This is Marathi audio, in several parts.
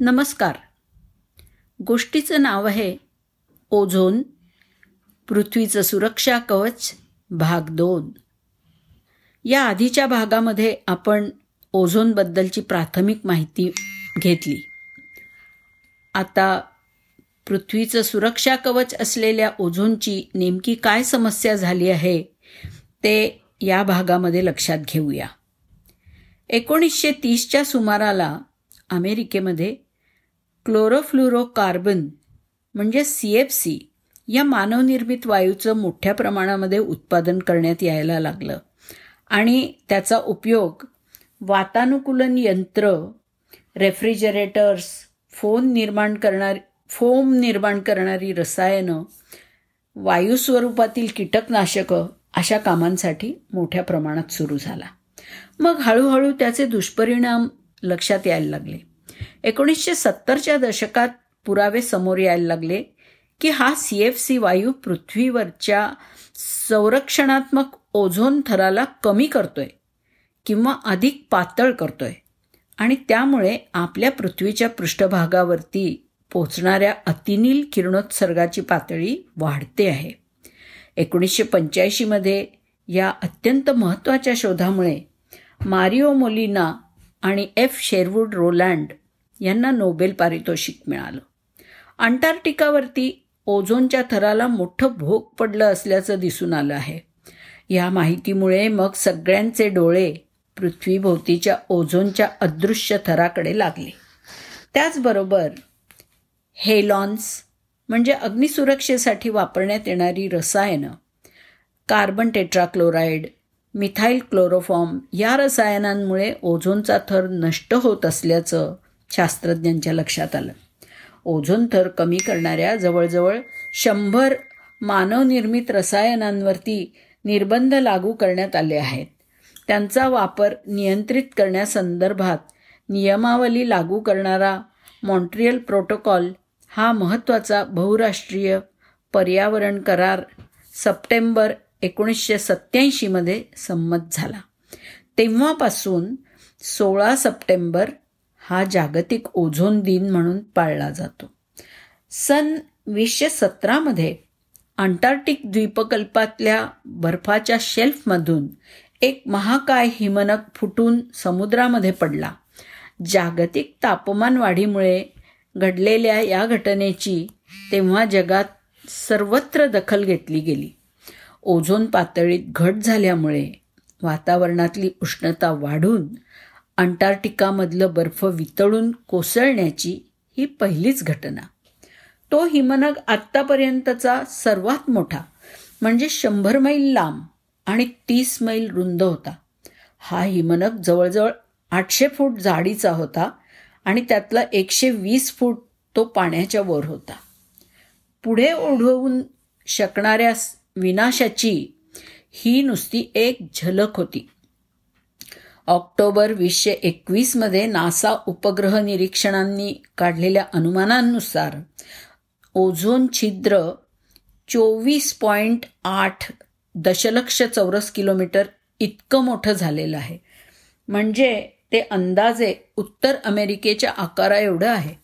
नमस्कार. गोष्टीचं नाव आहे ओझोन पृथ्वीचं सुरक्षा कवच भाग दोन. या आधीच्या भागामध्ये आपण ओझोनबद्दलची प्राथमिक माहिती घेतली. आता पृथ्वीचं सुरक्षा कवच असलेल्या ओझोनची नेमकी काय समस्या झाली आहे ते या भागामध्ये लक्षात घेऊया. एकोणीसशे तीसच्या सुमाराला अमेरिकेमध्ये क्लोरोफ्लुरोकार्बन म्हणजे सी एफ सी या मानवनिर्मित वायूचं मोठ्या प्रमाणामध्ये उत्पादन करण्यात यायला लागलं. आणि त्याचा उपयोग वातानुकूलन यंत्र रेफ्रिजरेटर्स फोन निर्माण करणार फोम निर्माण करणारी रसायनं वायू स्वरूपातील कीटकनाशकं अशा कामांसाठी मोठ्या प्रमाणात सुरू झाला. मग हळूहळू त्याचे दुष्परिणाम लक्षात यायला लागले. एकोणीसशे सत्तरच्या दशकात पुरावे समोर यायला लागले की हा सी एफ सी वायू पृथ्वीवरच्या संरक्षणात्मक ओझोन थराला कमी करतोय किंवा अधिक पातळ करतोय. आणि त्यामुळे आपल्या पृथ्वीच्या पृष्ठभागावरती पोचणाऱ्या अतिनील किरणोत्सर्गाची पातळी वाढते आहे. एकोणीसशे पंच्याऐंशीमध्ये या अत्यंत महत्त्वाच्या शोधामुळे मारिओ मोलिना आणि एफ शेरवूड रोलँड यांना नोबेल पारितोषिक मिळालं. अंटार्क्टिकावरती ओझोनच्या थराला मोठं भोग पडलं असल्याचं दिसून आलं आहे. या माहितीमुळे मग सगळ्यांचे डोळे पृथ्वीभोवतीच्या ओझोनच्या अदृश्य थराकडे लागले. त्याचबरोबर हेलॉन्स म्हणजे अग्निसुरक्षेसाठी वापरण्यात येणारी रसायनं कार्बन टेट्राक्लोराईड मिथाईल क्लोरोफॉर्म या रसायनांमुळे ओझोनचा थर नष्ट होत असल्याचं शास्त्रज्ञांच्या लक्षात आलं. ओझोन थर कमी करणाऱ्या जवळजवळ शंभर मानवनिर्मित रसायनांवरती निर्बंध लागू करण्यात आले आहेत. त्यांचा वापर नियंत्रित करण्यासंदर्भात नियमावली लागू करणारा मॉन्ट्रियल प्रोटोकॉल हा महत्त्वाचा बहुराष्ट्रीय पर्यावरण करार सप्टेंबर एकोणीसशे सत्त्याऐंशीमध्ये संमत झाला. तेव्हापासून सोळा सप्टेंबर हा जागतिक ओझोन दिन म्हणून पाळला जातो. सन वीसशे सतरामध्ये अंटार्क्टिक द्वीपकल्पातल्या बर्फाच्या शेल्फमधून एक महाकाय हिमनग फुटून समुद्रामध्ये पडला. जागतिक तापमान वाढीमुळे घडलेल्या या घटनेची तेव्हा जगात सर्वत्र दखल घेतली गेली. ओझोन पातळीत घट झाल्यामुळे वातावरणातली उष्णता वाढून अंटार्क्टिकामधलं बर्फ वितळून कोसळण्याची ही पहिलीच घटना. तो हिमनग आत्तापर्यंतचा सर्वात मोठा म्हणजे शंभर मैल लांब आणि तीस मैल रुंद होता. हा हिमनग जवळजवळ आठशे फूट जाडीचा होता आणि त्यातला एकशे वीस फूट तो पाण्याच्या वर होता. पुढे ओढवून शकणाऱ्या विनाशाची ही नुसती एक झलक होती. ऑक्टोबर वीसशे एकवीसमध्ये नासा उपग्रह निरीक्षणांनी काढलेल्या अनुमानांनुसार ओझोन छिद्र चोवीस पॉईंट आठ दशलक्ष चौरस किलोमीटर इतकं मोठं झालेलं आहे. म्हणजे ते अंदाजे उत्तर अमेरिकेच्या आकारा एवढं आहे.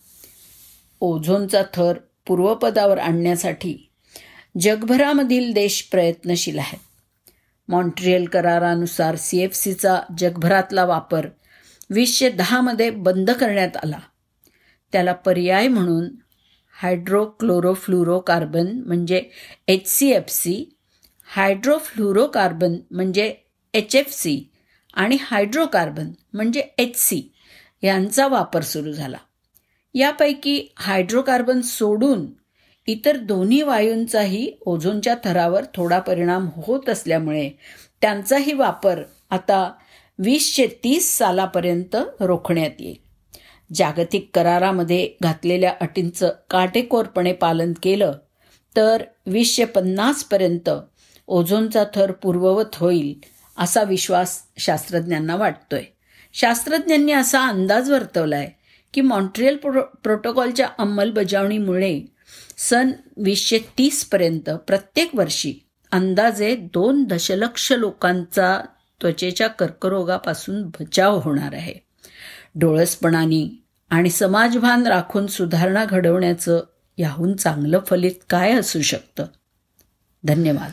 ओझोनचा थर पूर्वपदावर आणण्यासाठी जगभरामधील देश प्रयत्नशील आहेत. मॉन्ट्रियल करारानुसार सी एफ सीचा जगभरातला वापर वीसशे दहामध्ये बंद करण्यात आला. त्याला पर्याय म्हणून हायड्रोक्लोरोफ्लुरोकार्बन म्हणजे H C F C hydrofluorocarbon म्हणजे एच एफ सी आणि हायड्रोकार्बन म्हणजे एच सी यांचा वापर सुरू झाला. यापैकी हायड्रोकार्बन सोडून इतर दोन्ही वायूंचाही ओझोनच्या थरावर थोडा परिणाम होत असल्यामुळे त्यांचाही वापर आता वीसशे तीस सालापर्यंत रोखण्यात येईल. जागतिक करारामध्ये घातलेल्या अटींचं काटेकोरपणे पालन केलं तर वीसशे पन्नासपर्यंत ओझोनचा थर पूर्ववत होईल असा विश्वास शास्त्रज्ञांना वाटतोय. शास्त्रज्ञांनी असा अंदाज वर्तवलाय की मॉन्ट्रियल प्रो प्रोटोकॉलच्या अंमलबजावणीमुळे सन वीसशे तीसपर्यंत प्रत्येक वर्षी अंदाजे दोन दशलक्ष लोकांचा त्वचेच्या कर्करोगापासून बचाव होणार आहे. डोळसपणाने आणि समाजभान राखून सुधारणा घडवण्याचं याहून चांगलं फलित काय असू शकतं? धन्यवाद.